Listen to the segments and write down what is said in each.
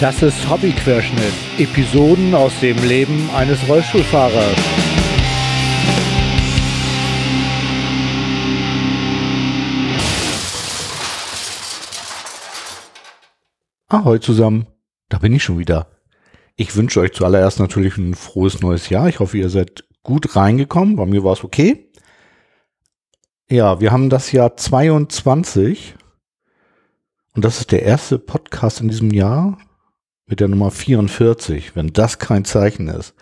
Das ist Hobbyquerschnitt. Episoden aus dem Leben eines Rollstuhlfahrers. Ahoi zusammen, da bin ich schon wieder. Ich wünsche euch zuallererst natürlich ein frohes neues Jahr. Ich hoffe, ihr seid gut reingekommen. Bei mir war es okay. Ja, wir haben das Jahr 22 und das ist der erste Podcast in diesem Jahr mit der Nummer 44, wenn das kein Zeichen ist.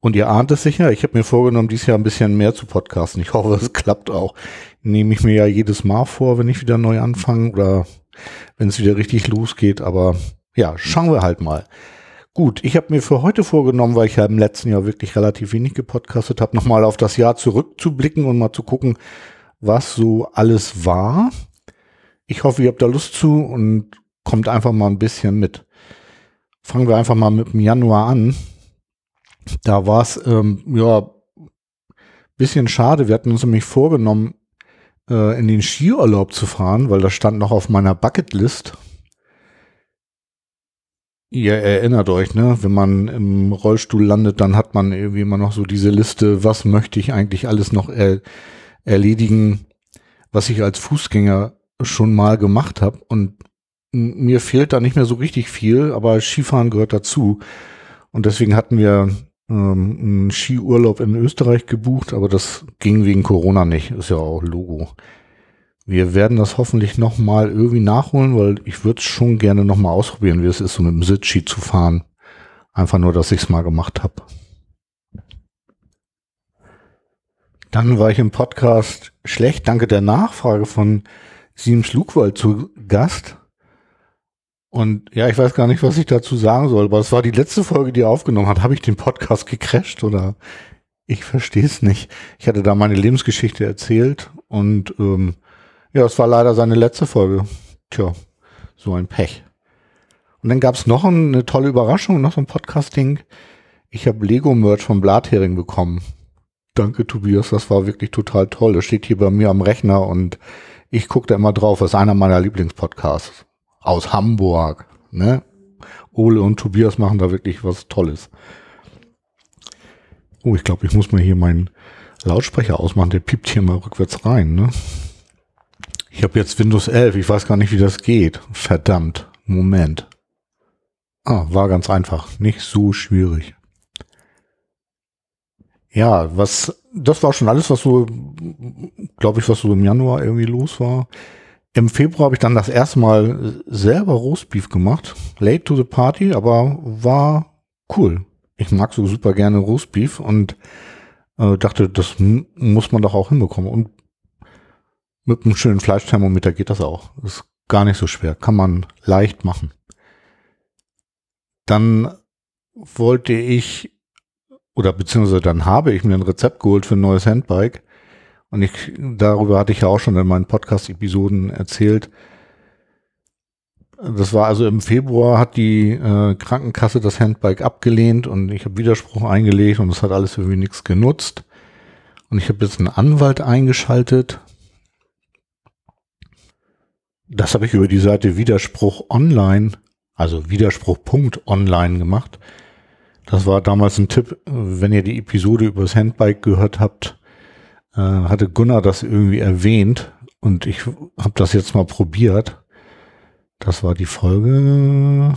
Und ihr ahnt es sicher, ich habe mir vorgenommen, dieses Jahr ein bisschen mehr zu podcasten. Ich hoffe, es klappt auch. Nehme ich mir ja jedes Mal vor, wenn ich wieder neu anfange oder wenn es wieder richtig losgeht. Aber ja, schauen wir halt mal. Gut, ich habe mir für heute vorgenommen, weil ich ja im letzten Jahr wirklich relativ wenig gepodcastet habe, nochmal auf das Jahr zurückzublicken und mal zu gucken, was so alles war. Ich hoffe, ihr habt da Lust zu und kommt einfach mal ein bisschen mit. Fangen wir einfach mal mit dem Januar an. Da war es, ähm, ja, bisschen schade. Wir hatten uns nämlich vorgenommen, äh, in den Skiurlaub zu fahren, weil das stand noch auf meiner Bucketlist. Ihr erinnert euch, ne? Wenn man im Rollstuhl landet, dann hat man irgendwie immer noch so diese Liste, was möchte ich eigentlich alles noch er erledigen, was ich als Fußgänger schon mal gemacht habe und mir fehlt da nicht mehr so richtig viel, aber Skifahren gehört dazu. Und deswegen hatten wir ähm, einen Skiurlaub in Österreich gebucht, aber das ging wegen Corona nicht. Ist ja auch Logo. Wir werden das hoffentlich nochmal irgendwie nachholen, weil ich würde es schon gerne nochmal ausprobieren, wie es ist, so mit dem Sitzski zu fahren. Einfach nur, dass ich es mal gemacht habe. Dann war ich im Podcast schlecht, danke der Nachfrage von Sieben Schlugwald zu Gast. Und ja, ich weiß gar nicht, was ich dazu sagen soll, aber es war die letzte Folge, die er aufgenommen hat. Habe ich den Podcast gecrasht oder ich verstehe es nicht. Ich hatte da meine Lebensgeschichte erzählt und ähm, ja, es war leider seine letzte Folge. Tja, so ein Pech. Und dann gab es noch eine tolle Überraschung, noch so ein Podcasting. Ich habe Lego-Merch vom Blathering bekommen. Danke, Tobias, das war wirklich total toll. Das steht hier bei mir am Rechner und ich gucke da immer drauf, das ist einer meiner Lieblingspodcasts aus Hamburg. Ne? Ole und Tobias machen da wirklich was Tolles. Oh, ich glaube, ich muss mal hier meinen Lautsprecher ausmachen. Der piept hier mal rückwärts rein. Ne? Ich habe jetzt Windows 11. Ich weiß gar nicht, wie das geht. Verdammt. Moment. Ah, war ganz einfach. Nicht so schwierig. Ja, was, das war schon alles, was so, glaube ich, was so im Januar irgendwie los war. Im Februar habe ich dann das erste Mal selber Roastbeef gemacht. Late to the party, aber war cool. Ich mag so super gerne Roastbeef und äh, dachte, das muss man doch auch hinbekommen. Und mit einem schönen Fleischthermometer geht das auch. ist gar nicht so schwer. Kann man leicht machen. Dann wollte ich, oder beziehungsweise dann habe ich mir ein Rezept geholt für ein neues Handbike. Und ich, darüber hatte ich ja auch schon in meinen Podcast-Episoden erzählt. Das war also im Februar hat die äh, Krankenkasse das Handbike abgelehnt und ich habe Widerspruch eingelegt und es hat alles irgendwie nichts genutzt. Und ich habe jetzt einen Anwalt eingeschaltet. Das habe ich über die Seite Widerspruch online, also Widerspruch.online gemacht. Das war damals ein Tipp, wenn ihr die Episode über das Handbike gehört habt, äh, hatte Gunnar das irgendwie erwähnt und ich habe das jetzt mal probiert. Das war die Folge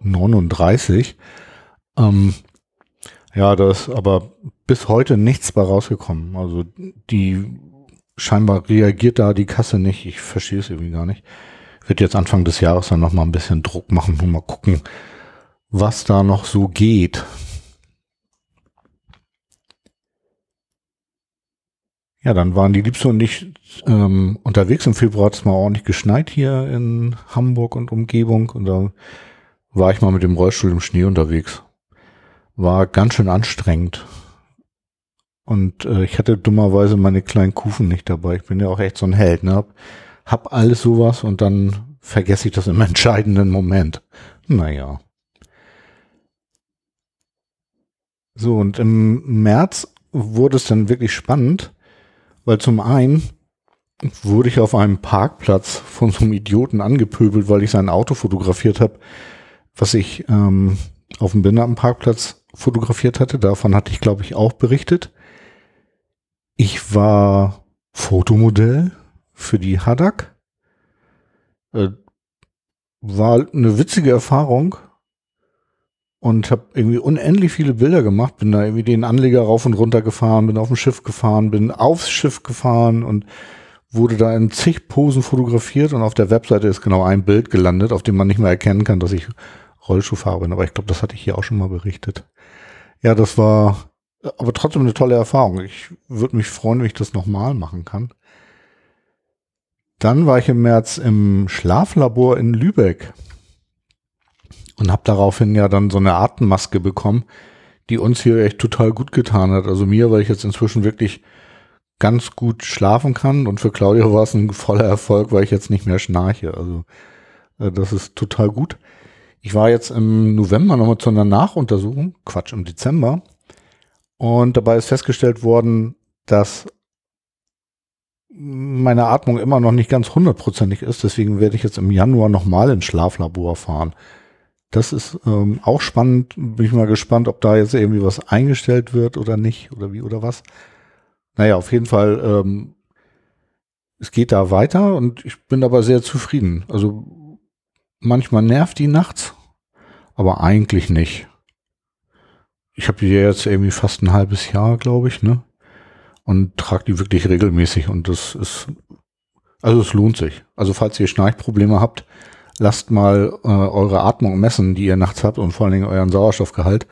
39. Ähm, ja, da ist aber bis heute nichts bei rausgekommen. Also die scheinbar reagiert da die Kasse nicht. Ich verstehe es irgendwie gar nicht. Ich werde jetzt Anfang des Jahres dann noch mal ein bisschen Druck machen und mal gucken, was da noch so geht. Ja, dann waren die Liebste und ich ähm, unterwegs. Im Februar hat es mal ordentlich geschneit hier in Hamburg und Umgebung. Und da war ich mal mit dem Rollstuhl im Schnee unterwegs. War ganz schön anstrengend. Und äh, ich hatte dummerweise meine kleinen Kufen nicht dabei. Ich bin ja auch echt so ein Held. Ne? Hab, hab alles sowas und dann vergesse ich das im entscheidenden Moment. Naja. So, und im März wurde es dann wirklich spannend weil zum einen wurde ich auf einem Parkplatz von so einem Idioten angepöbelt, weil ich sein Auto fotografiert habe, was ich ähm, auf dem Behindertenparkplatz fotografiert hatte. Davon hatte ich, glaube ich, auch berichtet. Ich war Fotomodell für die Hadak. Äh, war eine witzige Erfahrung und habe irgendwie unendlich viele Bilder gemacht. Bin da irgendwie den Anleger rauf und runter gefahren, bin auf dem Schiff gefahren, bin aufs Schiff gefahren und wurde da in zig Posen fotografiert und auf der Webseite ist genau ein Bild gelandet, auf dem man nicht mehr erkennen kann, dass ich Rollschuhfahrer bin. Aber ich glaube, das hatte ich hier auch schon mal berichtet. Ja, das war aber trotzdem eine tolle Erfahrung. Ich würde mich freuen, wenn ich das nochmal machen kann. Dann war ich im März im Schlaflabor in Lübeck und habe daraufhin ja dann so eine Atemmaske bekommen, die uns hier echt total gut getan hat. Also mir, weil ich jetzt inzwischen wirklich ganz gut schlafen kann und für Claudia war es ein voller Erfolg, weil ich jetzt nicht mehr schnarche. Also äh, das ist total gut. Ich war jetzt im November nochmal zu einer Nachuntersuchung, Quatsch, im Dezember. Und dabei ist festgestellt worden, dass meine Atmung immer noch nicht ganz hundertprozentig ist. Deswegen werde ich jetzt im Januar nochmal ins Schlaflabor fahren. Das ist ähm, auch spannend. Bin ich mal gespannt, ob da jetzt irgendwie was eingestellt wird oder nicht oder wie oder was. Naja, auf jeden Fall, ähm, es geht da weiter und ich bin aber sehr zufrieden. Also manchmal nervt die nachts, aber eigentlich nicht. Ich habe die jetzt irgendwie fast ein halbes Jahr, glaube ich, ne? Und trage die wirklich regelmäßig und das ist, also es lohnt sich. Also falls ihr Schnarchprobleme habt, lasst mal äh, eure Atmung messen, die ihr nachts habt und vor allen Dingen euren Sauerstoffgehalt.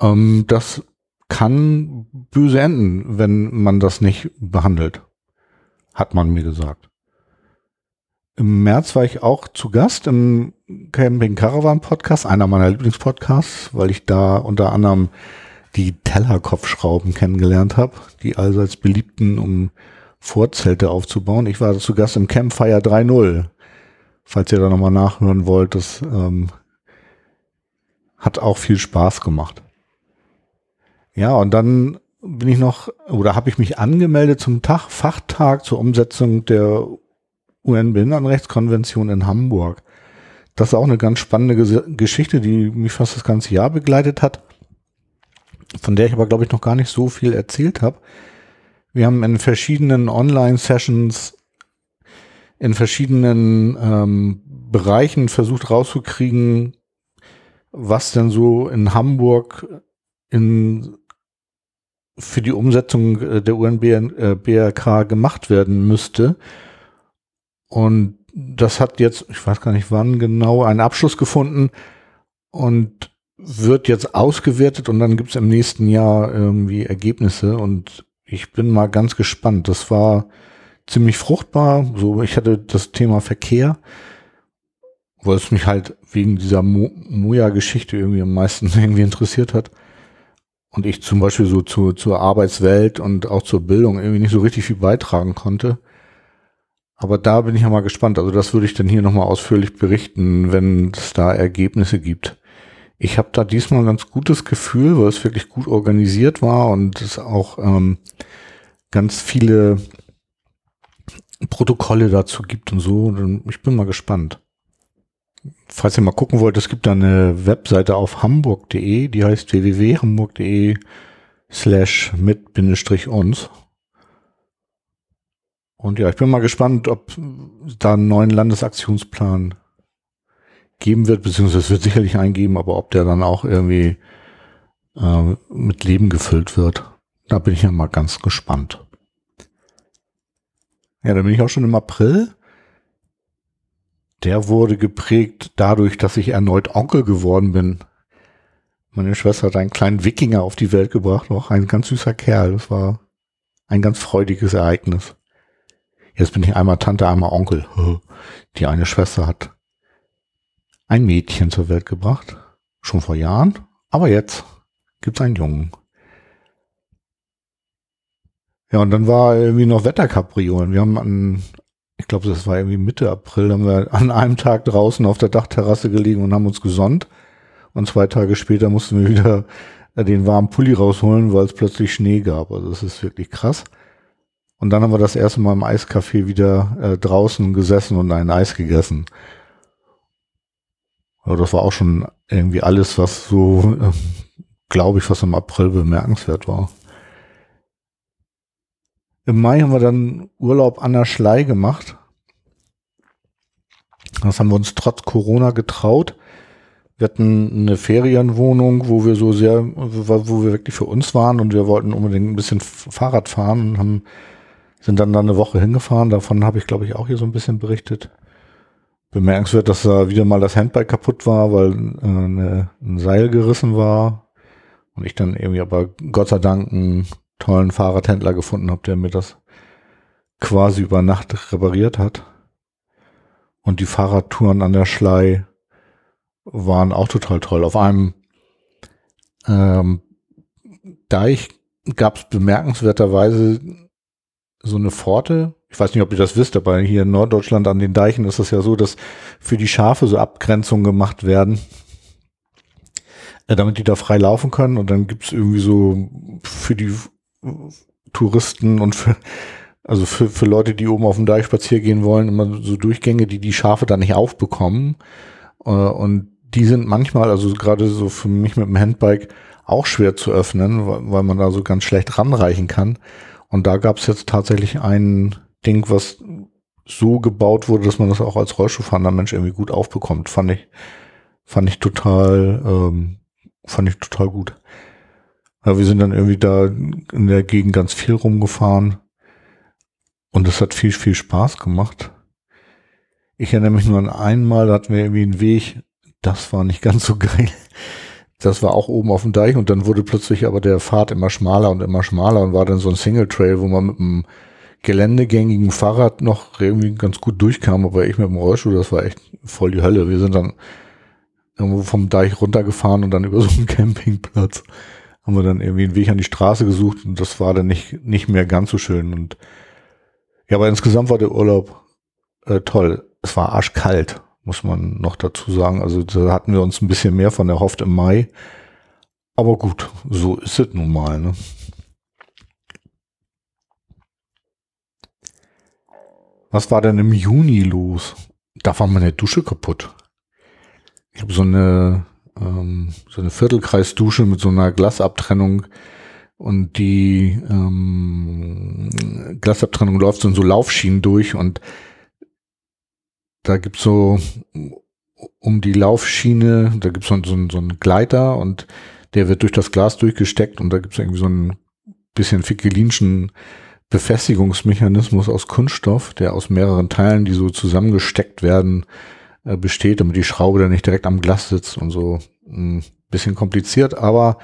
Ähm, das kann böse enden, wenn man das nicht behandelt. Hat man mir gesagt. Im März war ich auch zu Gast im Camping Caravan Podcast, einer meiner Lieblingspodcasts, weil ich da unter anderem die Tellerkopfschrauben kennengelernt habe, die allseits beliebten, um Vorzelte aufzubauen. Ich war zu Gast im Campfire 3.0. Falls ihr da nochmal nachhören wollt, das ähm, hat auch viel Spaß gemacht. Ja, und dann bin ich noch oder habe ich mich angemeldet zum Tag, Fachtag zur Umsetzung der UN-Behindertenrechtskonvention in Hamburg. Das ist auch eine ganz spannende Geschichte, die mich fast das ganze Jahr begleitet hat, von der ich aber, glaube ich, noch gar nicht so viel erzählt habe. Wir haben in verschiedenen Online-Sessions in verschiedenen ähm, Bereichen versucht rauszukriegen, was denn so in Hamburg in für die Umsetzung äh, der UNBRK äh, gemacht werden müsste. Und das hat jetzt, ich weiß gar nicht wann genau, einen Abschluss gefunden und wird jetzt ausgewertet und dann gibt es im nächsten Jahr irgendwie Ergebnisse und ich bin mal ganz gespannt. Das war ziemlich fruchtbar. So, ich hatte das Thema Verkehr, weil es mich halt wegen dieser Moja-Geschichte irgendwie am meisten irgendwie interessiert hat und ich zum Beispiel so zu, zur Arbeitswelt und auch zur Bildung irgendwie nicht so richtig viel beitragen konnte. Aber da bin ich ja mal gespannt. Also das würde ich dann hier nochmal ausführlich berichten, wenn es da Ergebnisse gibt. Ich habe da diesmal ein ganz gutes Gefühl, weil es wirklich gut organisiert war und es auch ähm, ganz viele Protokolle dazu gibt und so. Ich bin mal gespannt falls ihr mal gucken wollt, es gibt da eine Webseite auf hamburg.de, die heißt www.hamburg.de slash mit-uns. Und ja, ich bin mal gespannt, ob da einen neuen Landesaktionsplan geben wird, beziehungsweise es wird sicherlich eingeben, aber ob der dann auch irgendwie äh, mit Leben gefüllt wird. Da bin ich ja mal ganz gespannt. Ja, da bin ich auch schon im April der wurde geprägt dadurch, dass ich erneut Onkel geworden bin. Meine Schwester hat einen kleinen Wikinger auf die Welt gebracht, auch ein ganz süßer Kerl. Das war ein ganz freudiges Ereignis. Jetzt bin ich einmal Tante, einmal Onkel. Die eine Schwester hat ein Mädchen zur Welt gebracht. Schon vor Jahren. Aber jetzt gibt's einen Jungen. Ja, und dann war irgendwie noch Wetterkapriolen. Wir haben an, ich glaube, das war irgendwie Mitte April, haben wir an einem Tag draußen auf der Dachterrasse gelegen und haben uns gesonnt. Und zwei Tage später mussten wir wieder den warmen Pulli rausholen, weil es plötzlich Schnee gab. Also das ist wirklich krass. Und dann haben wir das erste Mal im Eiscafé wieder äh, draußen gesessen und ein Eis gegessen. Aber das war auch schon irgendwie alles, was so, äh, glaube ich, was im April bemerkenswert war. Im Mai haben wir dann Urlaub an der Schlei gemacht. Das haben wir uns trotz Corona getraut. Wir hatten eine Ferienwohnung, wo wir so sehr, wo wir wirklich für uns waren und wir wollten unbedingt ein bisschen Fahrrad fahren und haben, sind dann da eine Woche hingefahren. Davon habe ich, glaube ich, auch hier so ein bisschen berichtet. Bemerkenswert, dass da wieder mal das Handbike kaputt war, weil äh, eine, ein Seil gerissen war. Und ich dann irgendwie aber Gott sei Dank einen tollen Fahrradhändler gefunden habe, der mir das quasi über Nacht repariert hat. Und die Fahrradtouren an der Schlei waren auch total toll. Auf einem ähm, Deich gab es bemerkenswerterweise so eine Pforte. Ich weiß nicht, ob ihr das wisst, aber hier in Norddeutschland an den Deichen ist es ja so, dass für die Schafe so Abgrenzungen gemacht werden, äh, damit die da frei laufen können. Und dann gibt's irgendwie so für die Touristen und für, also für, für Leute, die oben auf dem Deich spazieren gehen wollen, immer so Durchgänge, die die Schafe da nicht aufbekommen. Äh, und die sind manchmal, also gerade so für mich mit dem Handbike, auch schwer zu öffnen, weil man da so ganz schlecht ranreichen kann. Und da gab es jetzt tatsächlich ein Ding, was so gebaut wurde, dass man das auch als Rollstuhlfahrender Mensch irgendwie gut aufbekommt. Fand ich, fand ich total, ähm, fand ich total gut. Ja, wir sind dann irgendwie da in der Gegend ganz viel rumgefahren. Und es hat viel, viel Spaß gemacht. Ich erinnere mich nur an einmal, da hatten wir irgendwie einen Weg, das war nicht ganz so geil. Das war auch oben auf dem Deich und dann wurde plötzlich aber der Pfad immer schmaler und immer schmaler und war dann so ein Single Trail, wo man mit einem geländegängigen Fahrrad noch irgendwie ganz gut durchkam, aber ich mit dem Rollstuhl, das war echt voll die Hölle. Wir sind dann irgendwo vom Deich runtergefahren und dann über so einen Campingplatz haben wir dann irgendwie einen Weg an die Straße gesucht und das war dann nicht, nicht mehr ganz so schön und ja, aber insgesamt war der Urlaub äh, toll. Es war arschkalt muss man noch dazu sagen. Also da hatten wir uns ein bisschen mehr von erhofft im Mai. Aber gut, so ist es nun mal. Ne? Was war denn im Juni los? Da war meine Dusche kaputt. Ich habe so eine ähm, so eine Viertelkreisdusche mit so einer Glasabtrennung. Und die ähm, Glasabtrennung läuft so in so Laufschienen durch und da gibt's so um die Laufschiene, da gibt's so, so, so einen Gleiter und der wird durch das Glas durchgesteckt und da gibt's irgendwie so einen bisschen fickelinschen Befestigungsmechanismus aus Kunststoff, der aus mehreren Teilen, die so zusammengesteckt werden, äh, besteht, damit die Schraube dann nicht direkt am Glas sitzt und so ein hm, bisschen kompliziert, aber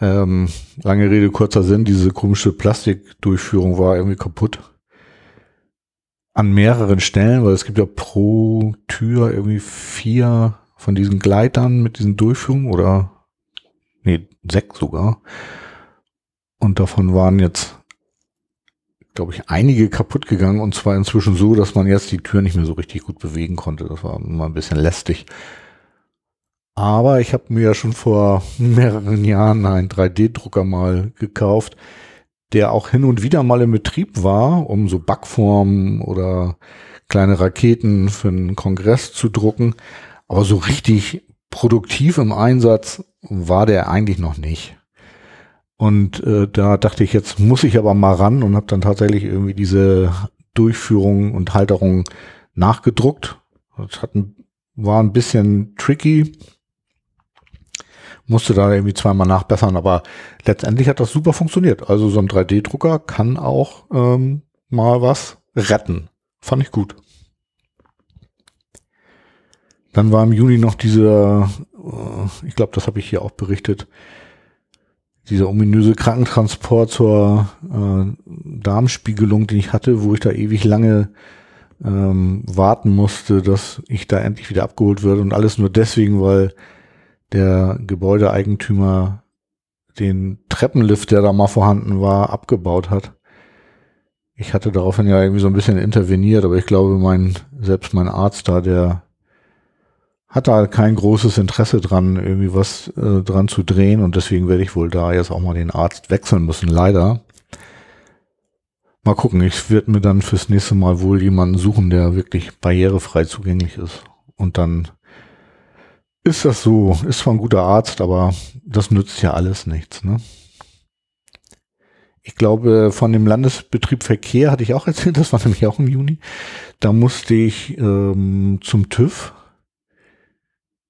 ähm, lange Rede, kurzer Sinn, diese komische Plastikdurchführung war irgendwie kaputt an mehreren Stellen, weil es gibt ja pro Tür irgendwie vier von diesen Gleitern mit diesen Durchführungen oder nee, sechs sogar. Und davon waren jetzt, glaube ich, einige kaputt gegangen und zwar inzwischen so, dass man jetzt die Tür nicht mehr so richtig gut bewegen konnte. Das war mal ein bisschen lästig. Aber ich habe mir ja schon vor mehreren Jahren einen 3D-Drucker mal gekauft, der auch hin und wieder mal im Betrieb war, um so Backformen oder kleine Raketen für einen Kongress zu drucken. Aber so richtig produktiv im Einsatz war der eigentlich noch nicht. Und äh, da dachte ich, jetzt muss ich aber mal ran und habe dann tatsächlich irgendwie diese Durchführung und Halterung nachgedruckt. Das hat ein, war ein bisschen tricky, musste da irgendwie zweimal nachbessern, aber letztendlich hat das super funktioniert. Also so ein 3D-Drucker kann auch ähm, mal was retten. Fand ich gut. Dann war im Juni noch dieser, äh, ich glaube, das habe ich hier auch berichtet, dieser ominöse Krankentransport zur äh, Darmspiegelung, den ich hatte, wo ich da ewig lange ähm, warten musste, dass ich da endlich wieder abgeholt würde und alles nur deswegen, weil der Gebäudeeigentümer den Treppenlift, der da mal vorhanden war, abgebaut hat. Ich hatte daraufhin ja irgendwie so ein bisschen interveniert, aber ich glaube, mein, selbst mein Arzt da, der hat da kein großes Interesse dran, irgendwie was äh, dran zu drehen und deswegen werde ich wohl da jetzt auch mal den Arzt wechseln müssen, leider. Mal gucken, ich werde mir dann fürs nächste Mal wohl jemanden suchen, der wirklich barrierefrei zugänglich ist. Und dann ist das so, ist zwar ein guter Arzt, aber das nützt ja alles nichts. Ne? Ich glaube, von dem Landesbetrieb Verkehr hatte ich auch erzählt, das war nämlich auch im Juni. Da musste ich ähm, zum TÜV.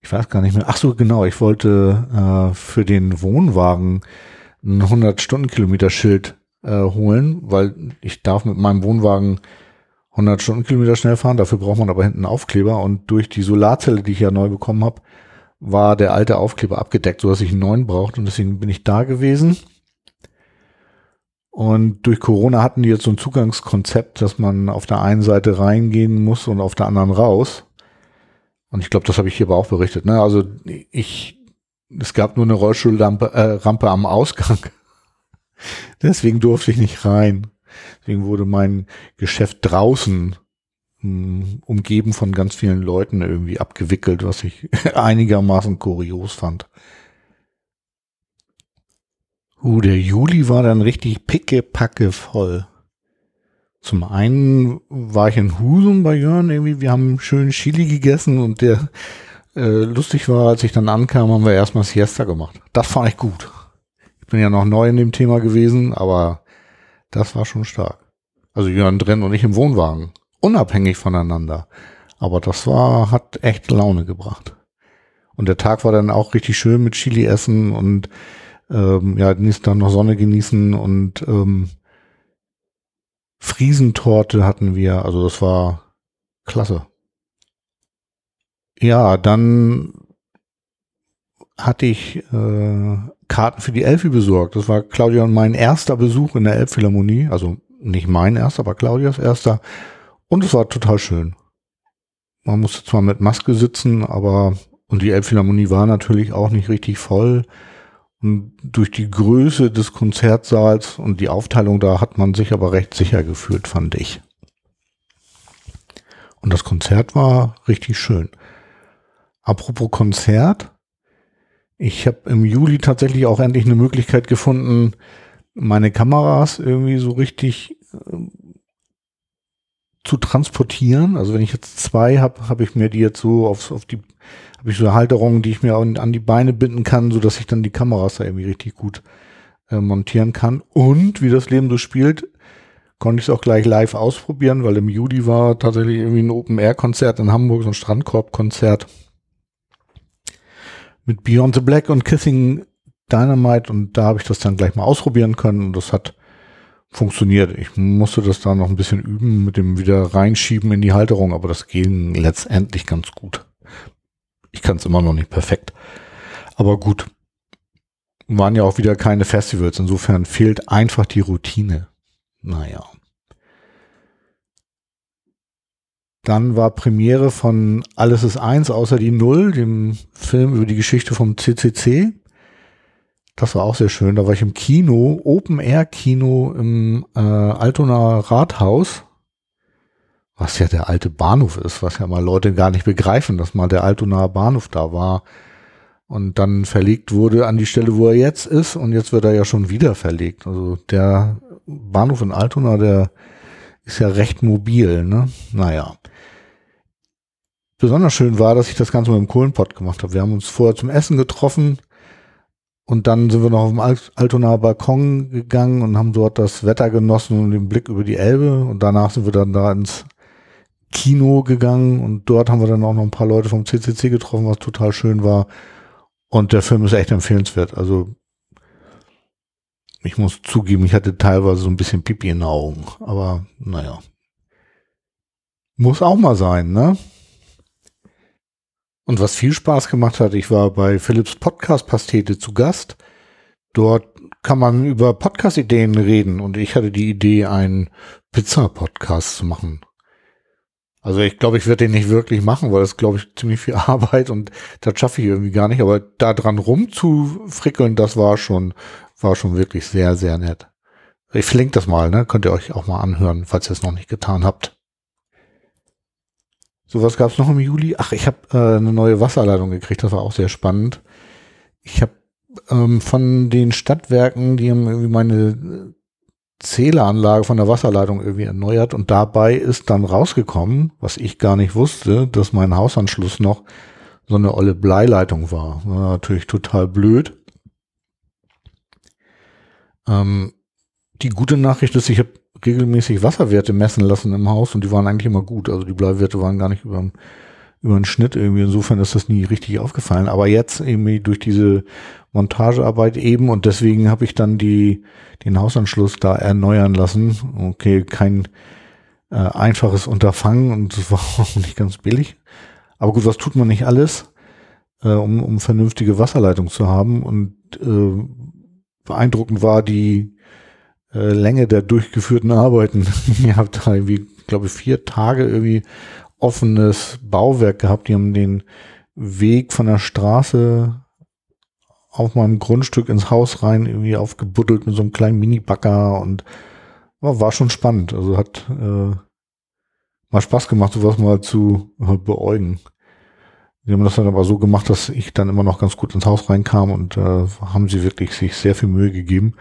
Ich weiß gar nicht mehr. Ach so, genau. Ich wollte äh, für den Wohnwagen ein 100 Stundenkilometer-Schild äh, holen, weil ich darf mit meinem Wohnwagen 100 Stundenkilometer schnell fahren. Dafür braucht man aber hinten einen Aufkleber. Und durch die Solarzelle, die ich ja neu bekommen habe, war der alte Aufkleber abgedeckt, sodass ich einen neuen brauchte. Und deswegen bin ich da gewesen. Und durch Corona hatten die jetzt so ein Zugangskonzept, dass man auf der einen Seite reingehen muss und auf der anderen raus. Und ich glaube, das habe ich hier aber auch berichtet. Ne? Also ich, es gab nur eine Rollstuhlrampe äh, Rampe am Ausgang. Deswegen durfte ich nicht rein. Deswegen wurde mein Geschäft draußen mh, hm, umgeben von ganz vielen Leuten irgendwie abgewickelt, was ich einigermaßen kurios fand. Uh, der Juli war dann richtig pickepacke voll. Zum einen war ich in Husum bei Jörn irgendwie, wir haben schön Chili gegessen und der äh, lustig war, als ich dann ankam, haben wir erstmal Siesta gemacht. Das fand ich gut. Ich bin ja noch neu in dem Thema gewesen, aber das war schon stark. Also Jörn drin und ich im Wohnwagen. Unabhängig voneinander. Aber das war, hat echt Laune gebracht. Und der Tag war dann auch richtig schön mit Chili essen und ähm, ja, dann noch Sonne genießen und ähm, Friesentorte hatten wir. Also das war klasse. Ja, dann hatte ich äh, Karten für die Elfi besorgt. Das war Claudia und mein erster Besuch in der Elbphilharmonie. Also nicht mein erster, aber Claudias erster. Und es war total schön. Man musste zwar mit Maske sitzen, aber und die Elbphilharmonie war natürlich auch nicht richtig voll. Durch die Größe des Konzertsaals und die Aufteilung da hat man sich aber recht sicher gefühlt, fand ich. Und das Konzert war richtig schön. Apropos Konzert, ich habe im Juli tatsächlich auch endlich eine Möglichkeit gefunden, meine Kameras irgendwie so richtig äh, zu transportieren. Also wenn ich jetzt zwei habe, habe ich mir die jetzt so auf, auf die, habe ich so Halterungen, die ich mir an, die Beine binden kann, so dass ich dann die Kameras da irgendwie richtig gut äh, montieren kann. Und wie das Leben so spielt, konnte ich es auch gleich live ausprobieren, weil im Juli war tatsächlich irgendwie ein Open-Air-Konzert in Hamburg, so ein Strandkorb-Konzert mit Beyond the Black und Kissing Dynamite und da habe ich das dann gleich mal ausprobieren können und das hat funktioniert. Ich musste das da noch ein bisschen üben mit dem wieder reinschieben in die Halterung, aber das ging letztendlich ganz gut. Ich kann es immer noch nicht perfekt. Aber gut. Waren ja auch wieder keine Festivals. Insofern fehlt einfach die Routine. Naja. Dann war Premiere von Alles ist eins außer die Null, dem Film über die Geschichte vom CCC. Das war auch sehr schön. Da war ich im Kino, Open Air Kino im äh, Altonaer Rathaus, was ja der alte Bahnhof ist, was ja mal Leute gar nicht begreifen, dass mal der Altonaer Bahnhof da war und dann verlegt wurde an die Stelle, wo er jetzt ist und jetzt wird er ja schon wieder verlegt. Also der Bahnhof in Altona, der ist ja recht mobil, ne? Naja. Besonders schön war, dass ich das Ganze mit dem Kohlenpott gemacht habe. Wir haben uns vorher zum Essen getroffen, und dann sind wir noch auf dem Altonaer Balkon gegangen und haben dort das Wetter genossen und den Blick über die Elbe. Und danach sind wir dann da ins Kino gegangen und dort haben wir dann auch noch ein paar Leute vom CCC getroffen, was total schön war. Und der Film ist echt empfehlenswert. Also ich muss zugeben, ich hatte teilweise so ein bisschen Pipi in den Augen. Aber naja. Muss auch mal sein, ne? Und was viel Spaß gemacht hat, ich war bei Philips Podcast Pastete zu Gast. Dort kann man über Podcast-Ideen reden und ich hatte die Idee, einen Pizza-Podcast zu machen. Also ich glaube, ich werde den nicht wirklich machen, weil das glaube ich ziemlich viel Arbeit und das schaffe ich irgendwie gar nicht. Aber da dran rumzufrickeln, das war schon, war schon wirklich sehr, sehr nett. Ich verlinke das mal, ne? Könnt ihr euch auch mal anhören, falls ihr es noch nicht getan habt. So was gab es noch im Juli. Ach, ich habe äh, eine neue Wasserleitung gekriegt. Das war auch sehr spannend. Ich habe ähm, von den Stadtwerken, die haben irgendwie meine Zähleranlage von der Wasserleitung irgendwie erneuert und dabei ist dann rausgekommen, was ich gar nicht wusste, dass mein Hausanschluss noch so eine olle Bleileitung war. war natürlich total blöd. Ähm, die gute Nachricht ist, ich habe regelmäßig Wasserwerte messen lassen im Haus und die waren eigentlich immer gut. Also die Bleiwerte waren gar nicht über, über den Schnitt irgendwie. Insofern ist das nie richtig aufgefallen. Aber jetzt irgendwie durch diese Montagearbeit eben und deswegen habe ich dann die, den Hausanschluss da erneuern lassen. Okay, kein äh, einfaches Unterfangen und es war auch nicht ganz billig. Aber gut, was tut man nicht alles, äh, um, um vernünftige Wasserleitung zu haben? Und äh, beeindruckend war die äh, Länge der durchgeführten Arbeiten. Ihr habt da irgendwie, glaube ich, vier Tage irgendwie offenes Bauwerk gehabt. Die haben den Weg von der Straße auf meinem Grundstück ins Haus rein irgendwie aufgebuddelt mit so einem kleinen Mini-Bagger und war, schon spannend. Also hat äh, mal Spaß gemacht, sowas mal zu äh, beäugen. Sie haben das dann aber so gemacht, dass ich dann immer noch ganz gut ins Haus reinkam und äh, haben sie wirklich sich sehr viel Mühe gegeben.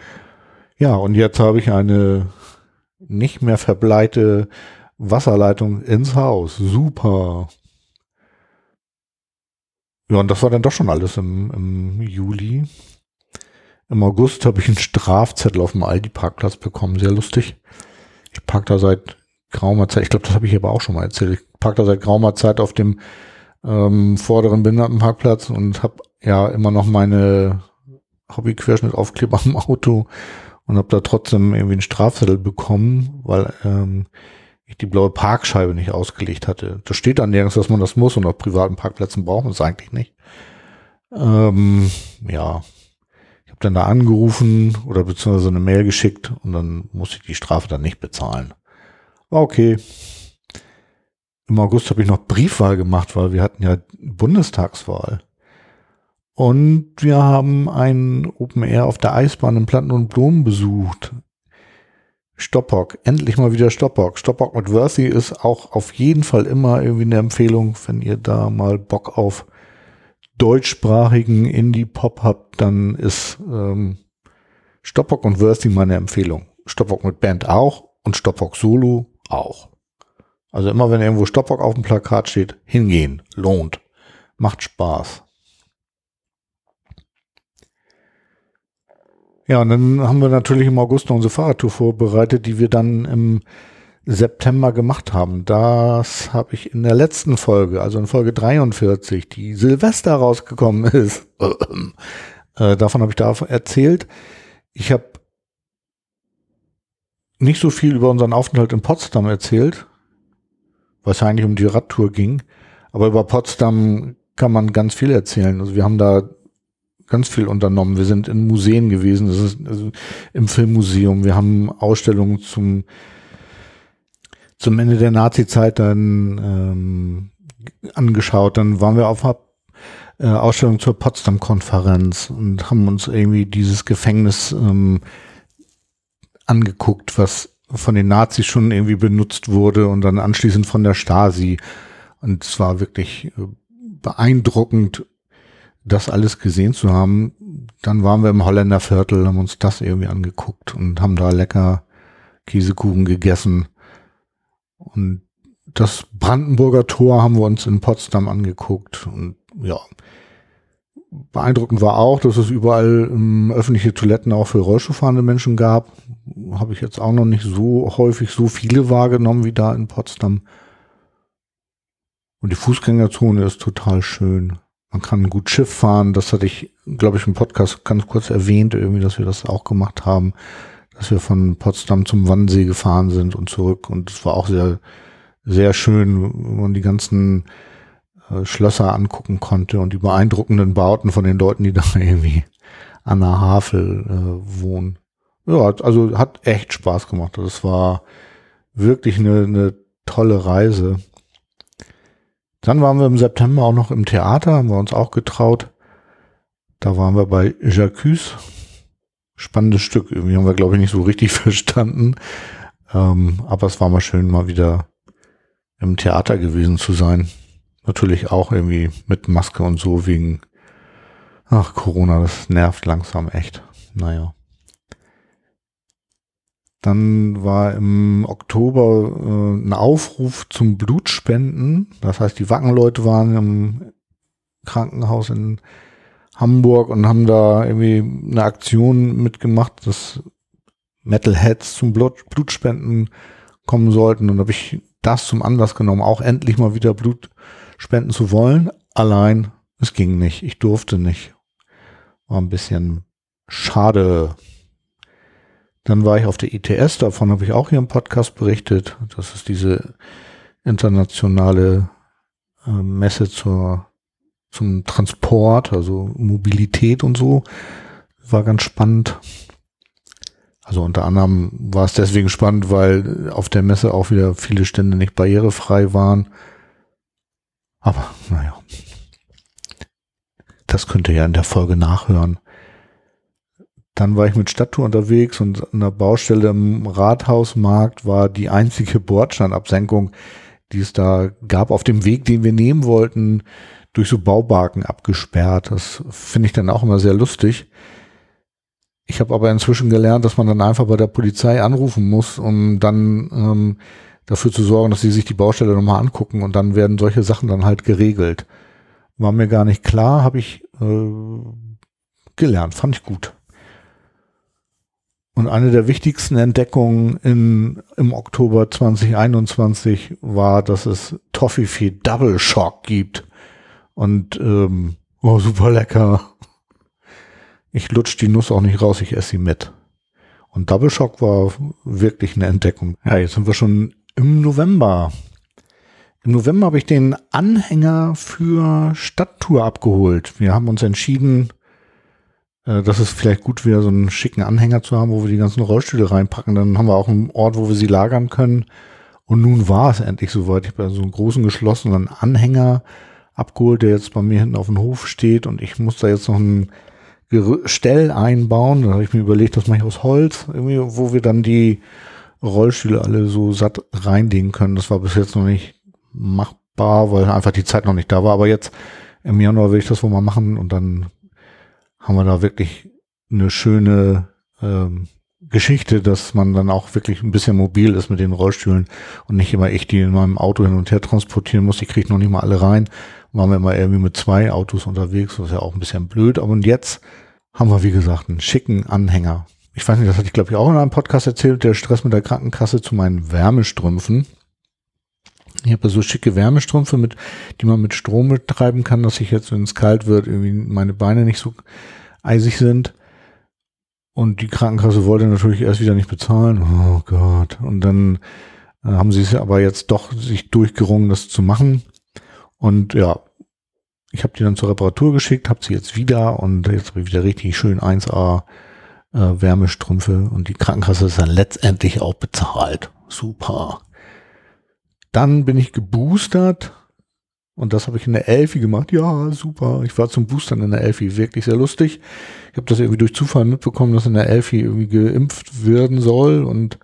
Ja, und jetzt habe ich eine nicht mehr verbleite Wasserleitung ins Haus. Super. Ja, und das war dann doch schon alles im, im Juli. Im August habe ich einen Strafzettel auf dem Aldi-Parkplatz bekommen. Sehr lustig. Ich parke da seit geraumer Zeit, ich glaube, das habe ich aber auch schon mal erzählt. Ich parke da seit geraumer Zeit auf dem ähm, vorderen Behindertenparkplatz und habe ja immer noch meine Hobby-Querschnitt-Aufkleber am Auto und habe da trotzdem irgendwie einen Strafzettel bekommen, weil ähm, ich die blaue Parkscheibe nicht ausgelegt hatte. Da steht dann nirgends, dass man das muss und auf privaten Parkplätzen braucht man es eigentlich nicht. Ähm, ja, ich habe dann da angerufen oder beziehungsweise eine Mail geschickt und dann musste ich die Strafe dann nicht bezahlen. Okay. Im August habe ich noch Briefwahl gemacht, weil wir hatten ja Bundestagswahl. Und wir haben ein Open Air auf der Eisbahn in Platten und Blumen besucht. Stoppock, endlich mal wieder Stoppock. Stoppock mit Worthy ist auch auf jeden Fall immer irgendwie eine Empfehlung, wenn ihr da mal Bock auf deutschsprachigen Indie-Pop habt, dann ist ähm, Stoppock und Worthy meine Empfehlung. Stoppock mit Band auch und Stoppock Solo auch. Also immer wenn irgendwo Stoppock auf dem Plakat steht, hingehen, lohnt, macht Spaß. Ja, und dann haben wir natürlich im August noch unsere Fahrradtour vorbereitet, die wir dann im September gemacht haben. Das habe ich in der letzten Folge, also in Folge 43, die Silvester rausgekommen ist. äh, davon habe ich da erzählt. Ich habe nicht so viel über unseren Aufenthalt in Potsdam erzählt, was eigentlich um die Radtour ging. Aber über Potsdam kann man ganz viel erzählen. Also wir haben da ganz viel unternommen. Wir sind in Museen gewesen, das ist also im Filmmuseum. Wir haben Ausstellungen zum zum Ende der Nazi-Zeit dann ähm, angeschaut. Dann waren wir auf einer äh, Ausstellung zur Potsdam-Konferenz und haben uns irgendwie dieses Gefängnis ähm, angeguckt, was von den Nazis schon irgendwie benutzt wurde und dann anschließend von der Stasi. Und es war wirklich äh, beeindruckend, das alles gesehen zu haben. Dann waren wir im Holländer Viertel, haben uns das irgendwie angeguckt und haben da lecker Käsekuchen gegessen. Und das Brandenburger Tor haben wir uns in Potsdam angeguckt. Und ja, beeindruckend war auch, dass es überall ähm, öffentliche Toiletten auch für Rollstuhlfahrende Menschen gab. Habe ich jetzt auch noch nicht so häufig so viele wahrgenommen wie da in Potsdam. Und die Fußgängerzone ist total schön. Man kann gut Schiff fahren. Das hatte ich, glaube ich, im Podcast ganz kurz erwähnt, irgendwie, dass wir das auch gemacht haben, dass wir von Potsdam zum Wannsee gefahren sind und zurück. Und es war auch sehr, sehr schön, wenn man die ganzen äh, Schlösser angucken konnte und die beeindruckenden Bauten von den Leuten, die da irgendwie an der Havel äh, wohnen. Ja, also hat echt Spaß gemacht. Das war wirklich eine, eine tolle Reise. Dann waren wir im September auch noch im Theater, haben wir uns auch getraut. Da waren wir bei Jacques. Spannendes Stück. Irgendwie haben wir, glaube ich, nicht so richtig verstanden. Ähm, aber es war mal schön, mal wieder im Theater gewesen zu sein. Natürlich auch irgendwie mit Maske und so wegen, ach, Corona, das nervt langsam echt. Naja. Dann war im Oktober äh, ein Aufruf zum Blutspenden. Das heißt, die Wackenleute waren im Krankenhaus in Hamburg und haben da irgendwie eine Aktion mitgemacht, dass Metalheads zum Blut, Blutspenden kommen sollten. Und habe ich das zum Anlass genommen, auch endlich mal wieder Blut spenden zu wollen. Allein, es ging nicht. Ich durfte nicht. War ein bisschen schade. Dann war ich auf der ITS, davon habe ich auch hier im Podcast berichtet. Das ist diese internationale äh, Messe zur, zum Transport, also Mobilität und so. War ganz spannend. Also unter anderem war es deswegen spannend, weil auf der Messe auch wieder viele Stände nicht barrierefrei waren. Aber naja, das könnt ihr ja in der Folge nachhören. Dann war ich mit Stadttour unterwegs und an der Baustelle im Rathausmarkt war die einzige Bordsteinabsenkung, die es da gab, auf dem Weg, den wir nehmen wollten, durch so Baubarken abgesperrt. Das finde ich dann auch immer sehr lustig. Ich habe aber inzwischen gelernt, dass man dann einfach bei der Polizei anrufen muss, um dann ähm, dafür zu sorgen, dass sie sich die Baustelle nochmal angucken und dann werden solche Sachen dann halt geregelt. War mir gar nicht klar, habe ich äh, gelernt, fand ich gut. Und eine der wichtigsten Entdeckungen in, im Oktober 2021 war, dass es Toffifee Double Shock gibt. Und ähm, oh, super lecker. Ich lutsch die Nuss auch nicht raus, ich esse sie mit. Und Double Shock war wirklich eine Entdeckung. Ja, jetzt sind wir schon im November. Im November habe ich den Anhänger für Stadttour abgeholt. Wir haben uns entschieden, dass es vielleicht gut wäre, so einen schicken Anhänger zu haben, wo wir die ganzen Rollstühle reinpacken. Dann haben wir auch einen Ort, wo wir sie lagern können. Und nun war es endlich soweit. Ich habe so einen großen geschlossenen Anhänger abgeholt, der jetzt bei mir hinten auf dem Hof steht und ich muss da jetzt noch ein Gestell einbauen. Da habe ich mir überlegt, das mache ich aus Holz, irgendwie, wo wir dann die Rollstühle alle so satt reinlegen können. Das war bis jetzt noch nicht machbar, weil einfach die Zeit noch nicht da war. Aber jetzt im Januar will ich das wohl mal machen und dann haben wir da wirklich eine schöne ähm, Geschichte, dass man dann auch wirklich ein bisschen mobil ist mit den Rollstühlen und nicht immer ich die in meinem Auto hin und her transportieren muss. Ich kriege noch nicht mal alle rein. Waren wir immer irgendwie mit zwei Autos unterwegs, was ja auch ein bisschen blöd. Aber und jetzt haben wir, wie gesagt, einen schicken Anhänger. Ich weiß nicht, das hatte ich glaube ich auch in einem Podcast erzählt, der Stress mit der Krankenkasse zu meinen Wärmestrümpfen. Ich habe so schicke Wärmestrümpfe, mit, die man mit Strom betreiben kann, dass ich jetzt, wenn es kalt wird, irgendwie meine Beine nicht so eisig sind. Und die Krankenkasse wollte natürlich erst wieder nicht bezahlen. Oh Gott. Und dann äh, haben sie es aber jetzt doch sich durchgerungen, das zu machen. Und ja, ich habe die dann zur Reparatur geschickt, habe sie jetzt wieder und jetzt habe ich wieder richtig schön 1A äh, Wärmestrümpfe und die Krankenkasse ist dann letztendlich auch bezahlt. Super. Dann bin ich geboostert und das habe ich in der Elfi gemacht. Ja, super. Ich war zum Boostern in der Elfi. Wirklich sehr lustig. Ich habe das irgendwie durch Zufall mitbekommen, dass in der Elfi irgendwie geimpft werden soll. Und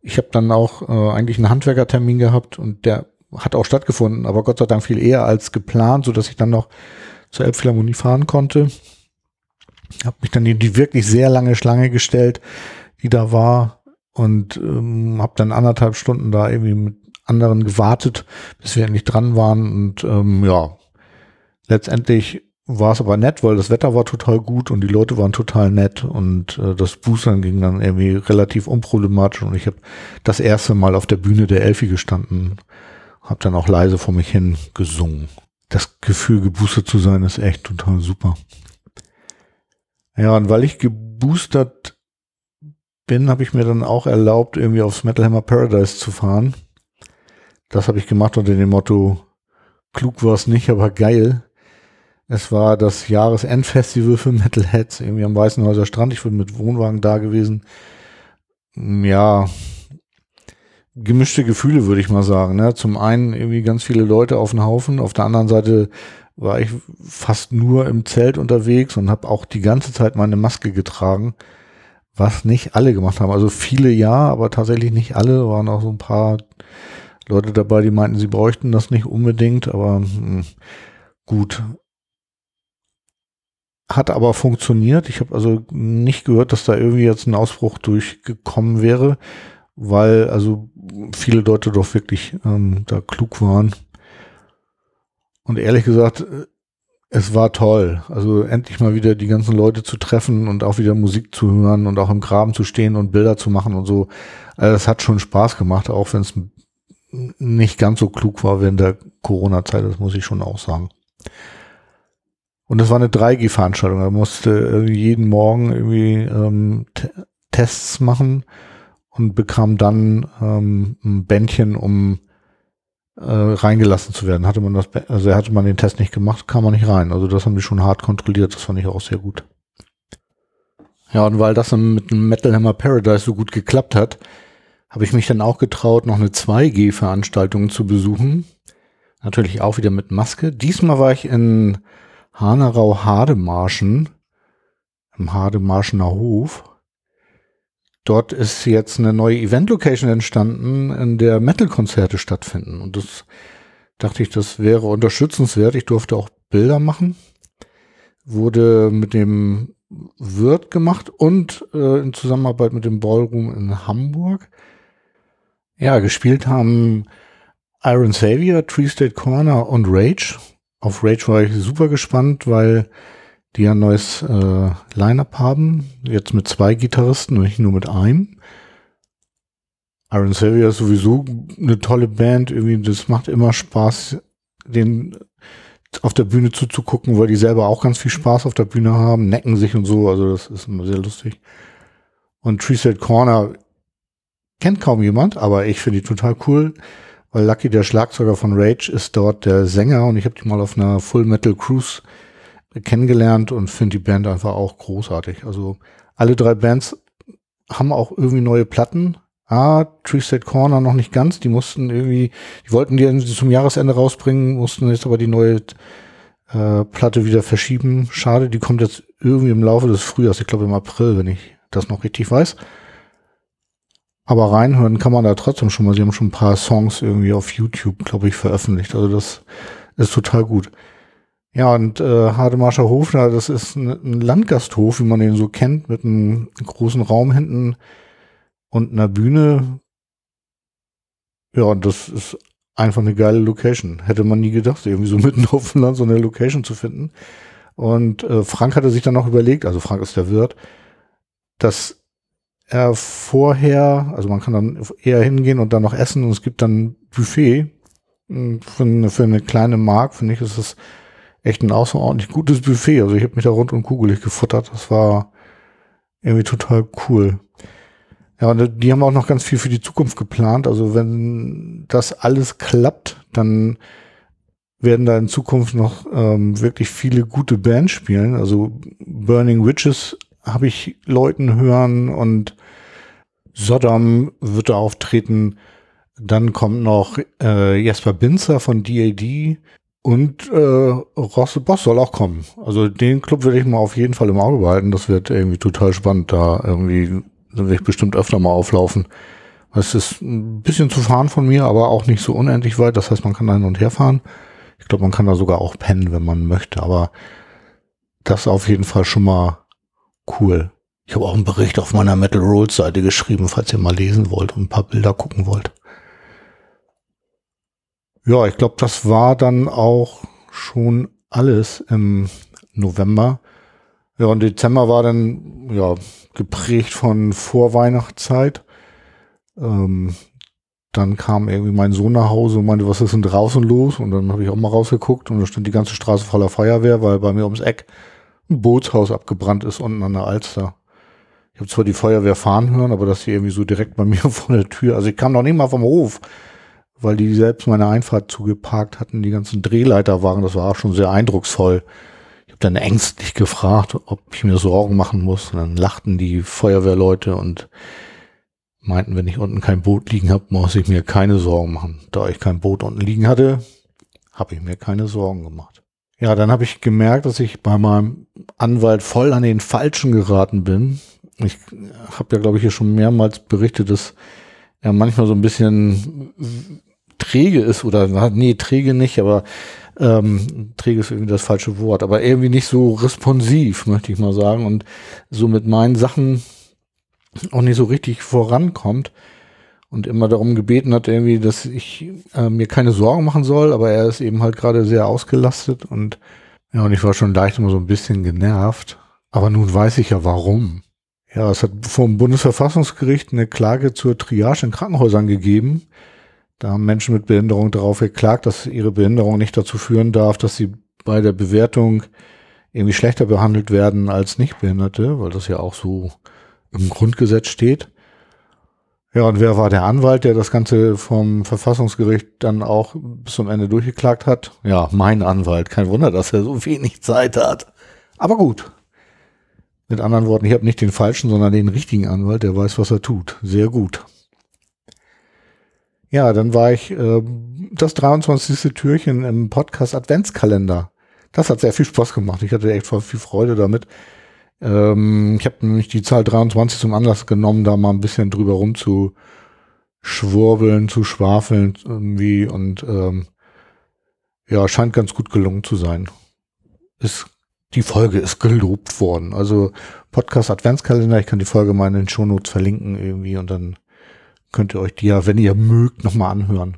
ich habe dann auch äh, eigentlich einen Handwerkertermin gehabt und der hat auch stattgefunden, aber Gott sei Dank viel eher als geplant, so dass ich dann noch zur Elbphilharmonie fahren konnte. Habe mich dann in die wirklich sehr lange Schlange gestellt, die da war und ähm, habe dann anderthalb Stunden da irgendwie mit anderen gewartet, bis wir endlich dran waren. Und ähm, ja, letztendlich war es aber nett, weil das Wetter war total gut und die Leute waren total nett und äh, das Boostern ging dann irgendwie relativ unproblematisch und ich habe das erste Mal auf der Bühne der Elfi gestanden, habe dann auch leise vor mich hin gesungen. Das Gefühl, geboostert zu sein, ist echt total super. Ja, und weil ich geboostert bin, habe ich mir dann auch erlaubt, irgendwie aufs Metal Hammer Paradise zu fahren. Das habe ich gemacht unter dem Motto, klug war es nicht, aber geil. Es war das Jahresendfestival für Metalheads, irgendwie am Weißenhäuser Strand. Ich bin mit Wohnwagen da gewesen. Ja, gemischte Gefühle, würde ich mal sagen. Ne? Zum einen irgendwie ganz viele Leute auf den Haufen, auf der anderen Seite war ich fast nur im Zelt unterwegs und habe auch die ganze Zeit meine Maske getragen, was nicht alle gemacht haben. Also viele ja, aber tatsächlich nicht alle. Waren auch so ein paar Leute dabei, die meinten, sie bräuchten das nicht unbedingt, aber mh, hm, gut. hat aber funktioniert. Ich habe also nicht gehört, dass da irgendwie jetzt ein Ausbruch durchgekommen wäre, weil also viele Leute doch wirklich ähm, da klug waren. Und ehrlich gesagt, äh, es war toll. Also endlich mal wieder die ganzen Leute zu treffen und auch wieder Musik zu hören und auch im Graben zu stehen und Bilder zu machen und so. Also das hat schon Spaß gemacht, auch wenn es nicht ganz so klug war während der Corona-Zeit, das muss ich schon auch sagen. Und es war eine 3G-Veranstaltung. Da musste jeden Morgen irgendwie ähm, Tests machen und bekam dann ähm, ein Bändchen, um äh, reingelassen zu werden. Hatte man das, also hatte man den Test nicht gemacht, kam man nicht rein. Also das haben die schon hart kontrolliert. Das fand ich auch sehr gut. Ja, und weil das mit dem Metal Hammer Paradise so gut geklappt hat, habe ich mich dann auch getraut, noch eine 2G-Veranstaltung zu besuchen. Natürlich auch wieder mit Maske. Diesmal war ich in Hanerau-Hademarschen, im Hademarschener Hof. Dort ist jetzt eine neue Event-Location entstanden, in der Metal-Konzerte stattfinden. Und das dachte ich, das wäre unterstützenswert. Ich durfte auch Bilder machen. Wurde mit dem Wirt gemacht und äh, in Zusammenarbeit mit dem Ballroom in Hamburg. Ja, gespielt haben Iron Savior, Tree State Corner und Rage. Auf Rage war ich super gespannt, weil die ein neues äh, Line-up haben. Jetzt mit zwei Gitarristen und nicht nur mit einem. Iron Savior ist sowieso eine tolle Band. Irgendwie, das macht immer Spaß, den auf der Bühne zuzugucken, weil die selber auch ganz viel Spaß auf der Bühne haben, necken sich und so. Also das ist immer sehr lustig. Und Tree Set Corner kennt kaum jemand, aber ich finde die total cool weil Lucky, der Schlagzeuger von Rage, ist dort der Sänger und ich habe die mal auf einer Full Metal Cruise kennengelernt und finde die Band einfach auch großartig. Also alle drei Bands haben auch irgendwie neue Platten. Ah, Tree State Corner noch nicht ganz. Die mussten irgendwie, die wollten die zum Jahresende rausbringen, mussten jetzt aber die neue äh, Platte wieder verschieben. Schade, die kommt jetzt irgendwie im Laufe des Frühjahrs, ich glaube im April, wenn ich das noch richtig weiß. Aber reinhören kann man da trotzdem schon mal. Sie haben schon ein paar Songs irgendwie auf YouTube, glaube ich, veröffentlicht. Also das ist total gut. Ja, und äh, Hademarscher Hof, das ist ein, ein Landgasthof, wie man den so kennt, mit einem großen Raum hinten und einer Bühne. Ja, und das ist einfach eine geile Location. Hätte man nie gedacht, irgendwie so mitten auf dem Land so eine Location zu finden. Und äh, Frank hatte sich dann noch überlegt, also Frank ist der Wirt, dass er vorher, also man kann dann eher hingehen und dann noch essen und es gibt dann Buffet. Hm, für eine, für eine kleine Mark, finde ich, ist es echt ein außerordentlich gutes Buffet. Also ich habe mich da rund und kugelig gefuttert. Das war irgendwie total cool. Ja, und die haben auch noch ganz viel für die Zukunft geplant. Also wenn das alles klappt, dann werden da in Zukunft noch ähm, wirklich viele gute Bands spielen. Also Burning Witches habe ich Leuten hören und Sodom wird da auftreten. Dann kommt noch äh, Jesper Binzer von DAD und äh, Rosse Boss soll auch kommen. Also den Club werde ich mal auf jeden Fall im Auge behalten. Das wird irgendwie total spannend. Da irgendwie werde ich bestimmt öfter mal auflaufen. Es ist ein bisschen zu fahren von mir, aber auch nicht so unendlich weit. Das heißt, man kann da hin und her fahren. Ich glaube, man kann da sogar auch pennen, wenn man möchte. Aber das auf jeden Fall schon mal Cool. Ich habe auch einen Bericht auf meiner Metal Rolls Seite geschrieben, falls ihr mal lesen wollt und ein paar Bilder gucken wollt. Ja, ich glaube, das war dann auch schon alles im November. Ja, und Dezember war dann ja geprägt von Vorweihnachtszeit. Ähm, dann kam irgendwie mein Sohn nach Hause und meinte, was ist denn draußen los? Und dann habe ich auch mal rausgeguckt und da stand die ganze Straße voller Feuerwehr, weil bei mir ums Eck ein Bootshaus abgebrannt ist unten an der Alster. Ich habe zwar die Feuerwehr fahren hören, aber dass sie irgendwie so direkt bei mir vor der Tür, also ich kam noch nicht mal vom Hof, weil die selbst meine Einfahrt zugeparkt hatten, die ganzen Drehleiter waren, das war auch schon sehr eindrucksvoll. Ich habe dann ängstlich gefragt, ob ich mir Sorgen machen muss. Und dann lachten die Feuerwehrleute und meinten, wenn ich unten kein Boot liegen habe, muss ich mir keine Sorgen machen. Da ich kein Boot unten liegen hatte, habe ich mir keine Sorgen gemacht. Ja, dann habe ich gemerkt, dass ich bei meinem Anwalt voll an den Falschen geraten bin. Ich habe ja, glaube ich, hier schon mehrmals berichtet, dass er manchmal so ein bisschen träge ist oder nee, träge nicht, aber Ähm, träge ist irgendwie das falsche Wort, aber irgendwie nicht so responsiv, möchte ich mal sagen. Und so mit meinen Sachen auch nicht so richtig vorankommt und immer darum gebeten hat, irgendwie, dass ich äh, mir keine Sorgen machen soll, aber er ist eben halt gerade sehr ausgelastet und ja, und ich war schon leicht immer so ein bisschen genervt. Aber nun weiß ich ja warum. Ja, es hat vom Bundesverfassungsgericht eine Klage zur Triage in Krankenhäusern gegeben. Da haben Menschen mit Behinderung darauf geklagt, dass ihre Behinderung nicht dazu führen darf, dass sie bei der Bewertung irgendwie schlechter behandelt werden als Nichtbehinderte, weil das ja auch so im Grundgesetz steht. Ja, und wer war der Anwalt, der das Ganze vom Verfassungsgericht dann auch bis zum Ende durchgeklagt hat? Ja, mein Anwalt. Kein Wunder, dass er so wenig Zeit hat. Aber gut. Mit anderen Worten, ich habe nicht den falschen, sondern den richtigen Anwalt, der weiß, was er tut. Sehr gut. Ja, dann war ich äh, das 23. Türchen im Podcast Adventskalender. Das hat sehr viel Spaß gemacht. Ich hatte echt viel Freude damit. Ähm, ich habe nämlich die Zahl 23 zum Anlass genommen, da mal ein bisschen drüber rum zu schwafeln irgendwie und ähm, ja, scheint ganz gut gelungen zu sein. Ist, die Folge ist gelobt worden. Also Podcast Adventskalender, ich kann die Folge mal in den Shownotes verlinken irgendwie und dann könnt ihr euch die ja, wenn ihr mögt, nochmal anhören.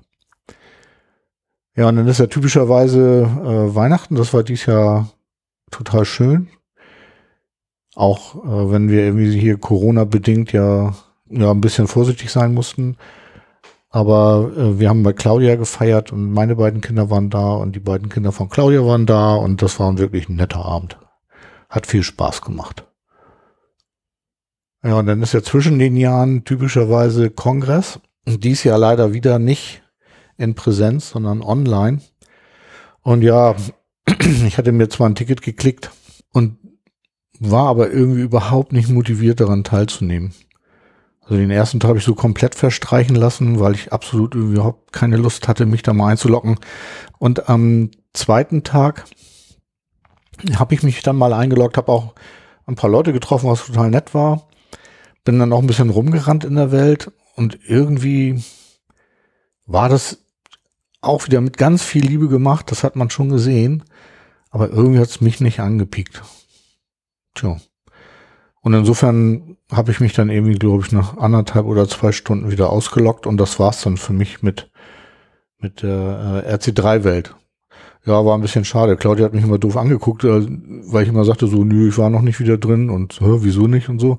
Ja, und dann ist ja typischerweise äh, Weihnachten, das war dies Jahr total schön. Auch äh, wenn wir irgendwie hier Corona-bedingt ja, ja ein bisschen vorsichtig sein mussten. Aber äh, wir haben bei Claudia gefeiert und meine beiden Kinder waren da und die beiden Kinder von Claudia waren da und das war wirklich ein netter Abend. Hat viel Spaß gemacht. Ja, und dann ist ja zwischen den Jahren typischerweise Kongress. Dies Jahr leider wieder nicht in Präsenz, sondern online. Und ja, ich hatte mir zwar ein Ticket geklickt und war aber irgendwie überhaupt nicht motiviert daran teilzunehmen. Also den ersten Tag habe ich so komplett verstreichen lassen, weil ich absolut überhaupt keine Lust hatte, mich da mal einzulocken. Und am zweiten Tag habe ich mich dann mal eingeloggt, habe auch ein paar Leute getroffen, was total nett war. Bin dann auch ein bisschen rumgerannt in der Welt und irgendwie war das auch wieder mit ganz viel Liebe gemacht, das hat man schon gesehen, aber irgendwie hat es mich nicht angepiekt. Tja. Und insofern habe ich mich dann irgendwie, glaube ich, nach anderthalb oder zwei Stunden wieder ausgelockt und das war's dann für mich mit, mit der äh, RC3-Welt. Ja, war ein bisschen schade. Claudia hat mich immer doof angeguckt, äh, weil ich immer sagte so, nö, ich war noch nicht wieder drin und wieso nicht und so.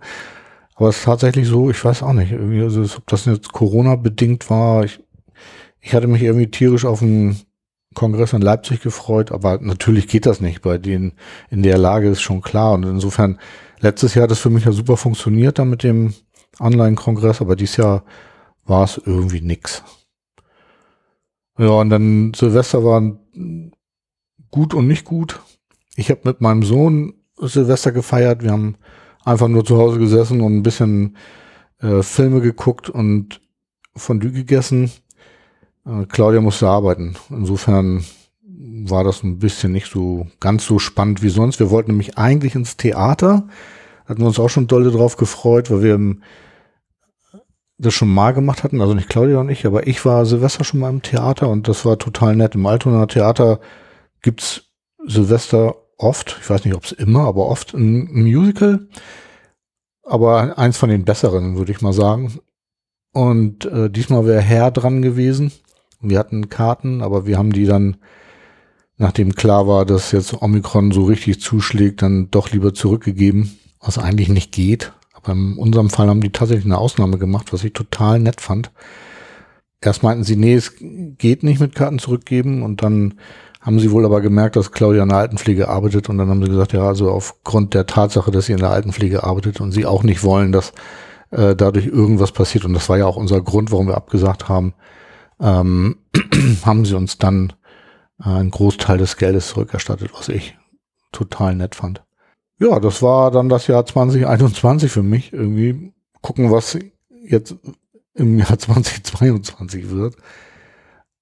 Aber es ist tatsächlich so, ich weiß auch nicht, irgendwie, also, ob das jetzt Corona-bedingt war. Ich, ich hatte mich irgendwie tierisch auf den Kongress in Leipzig gefreut, aber natürlich geht das nicht. Bei denen in der Lage ist schon klar. Und insofern, letztes Jahr hat es für mich ja super funktioniert dann mit dem Online-Kongress, aber dieses Jahr war es irgendwie nix. Ja, und dann Silvester war gut und nicht gut. Ich habe mit meinem Sohn Silvester gefeiert. Wir haben einfach nur zu Hause gesessen und ein bisschen äh, Filme geguckt und Fondue gegessen. Äh, Claudia musste arbeiten. Insofern war das ein bisschen nicht so ganz so spannend wie sonst. Wir wollten nämlich eigentlich ins Theater. Hatten wir uns auch schon dolle drauf gefreut, weil wir das schon mal gemacht hatten. Also nicht Claudia und ich, aber ich war Silvester schon mal im Theater und das war total nett. Im Altonaer Theater gibt's Silvester oft, ich weiß nicht, ob es immer, aber oft ein Musical. Aber eins von den besseren, würde ich mal sagen. Und äh, diesmal wäre Herr dran gewesen. Wir hatten Karten, aber wir haben die dann, nachdem klar war, dass jetzt Omikron so richtig zuschlägt, dann doch lieber zurückgegeben, was eigentlich nicht geht. Aber in unserem Fall haben die tatsächlich eine Ausnahme gemacht, was ich total nett fand. Erst meinten sie, nee, es geht nicht mit Karten zurückgeben und dann haben sie wohl aber gemerkt, dass Claudia in der Altenpflege arbeitet und dann haben sie gesagt, ja, also aufgrund der Tatsache, dass sie in der Altenpflege arbeitet und sie auch nicht wollen, dass äh, dadurch irgendwas passiert und das war ja auch unser Grund, warum wir abgesagt haben, ähm, haben sie uns dann äh, einen Großteil des Geldes zurückerstattet, was ich total nett fand. Ja, das war dann das Jahr 2021 für mich. Irgendwie gucken, was jetzt im Jahr 2022 wird.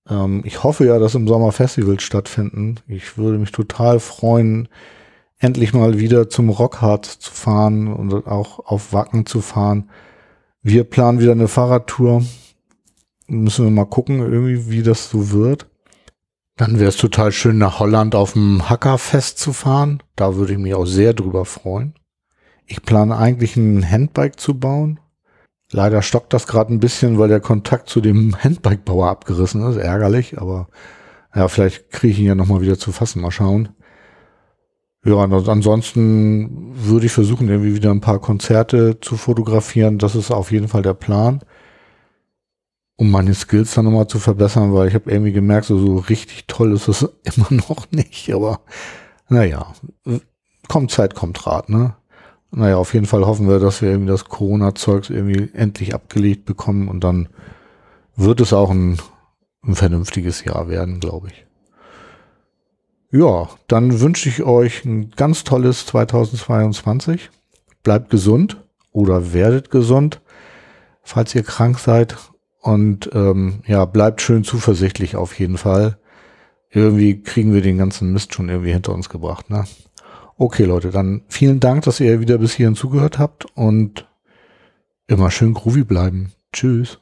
Ähm, ich hoffe ja, dass im Sommer Festivals stattfinden. Ich würde mich total freuen, endlich mal wieder zum Rockhard zu fahren und auch auf Wacken zu fahren. Wir planen wieder eine Fahrradtour müssen wir mal gucken, irgendwie, wie das so wird. Dann wäre es total schön, nach Holland auf dem Hackerfest zu fahren. Da würde ich mich auch sehr drüber freuen. Ich plane eigentlich ein Handbike zu bauen. Leider stockt das gerade ein bisschen, weil der Kontakt zu dem Handbike-Bauer abgerissen ist. Ärgerlich, aber ja, vielleicht kriege ich ihn ja nochmal wieder zu fassen. Mal schauen. Ja, ansonsten würde ich versuchen, irgendwie wieder ein paar Konzerte zu fotografieren. Das ist auf jeden Fall der Plan um meine Skills dann nochmal zu verbessern, weil ich habe irgendwie gemerkt, so, so richtig toll ist es immer noch nicht, aber naja, kommt Zeit, kommt Rat, ne? Naja, auf jeden Fall hoffen wir, dass wir irgendwie das Corona-Zeugs irgendwie endlich abgelegt bekommen und dann wird es auch ein, ein vernünftiges Jahr werden, glaube ich. Ja, dann wünsche ich euch ein ganz tolles 2022. Bleibt gesund oder werdet gesund, falls ihr krank seid und ähm, ja, bleibt schön zuversichtlich auf jeden Fall. Irgendwie kriegen wir den ganzen Mist schon irgendwie hinter uns gebracht. Ne? Okay, Leute, dann vielen Dank, dass ihr wieder bis hierhin zugehört habt und immer schön groovy bleiben. Tschüss.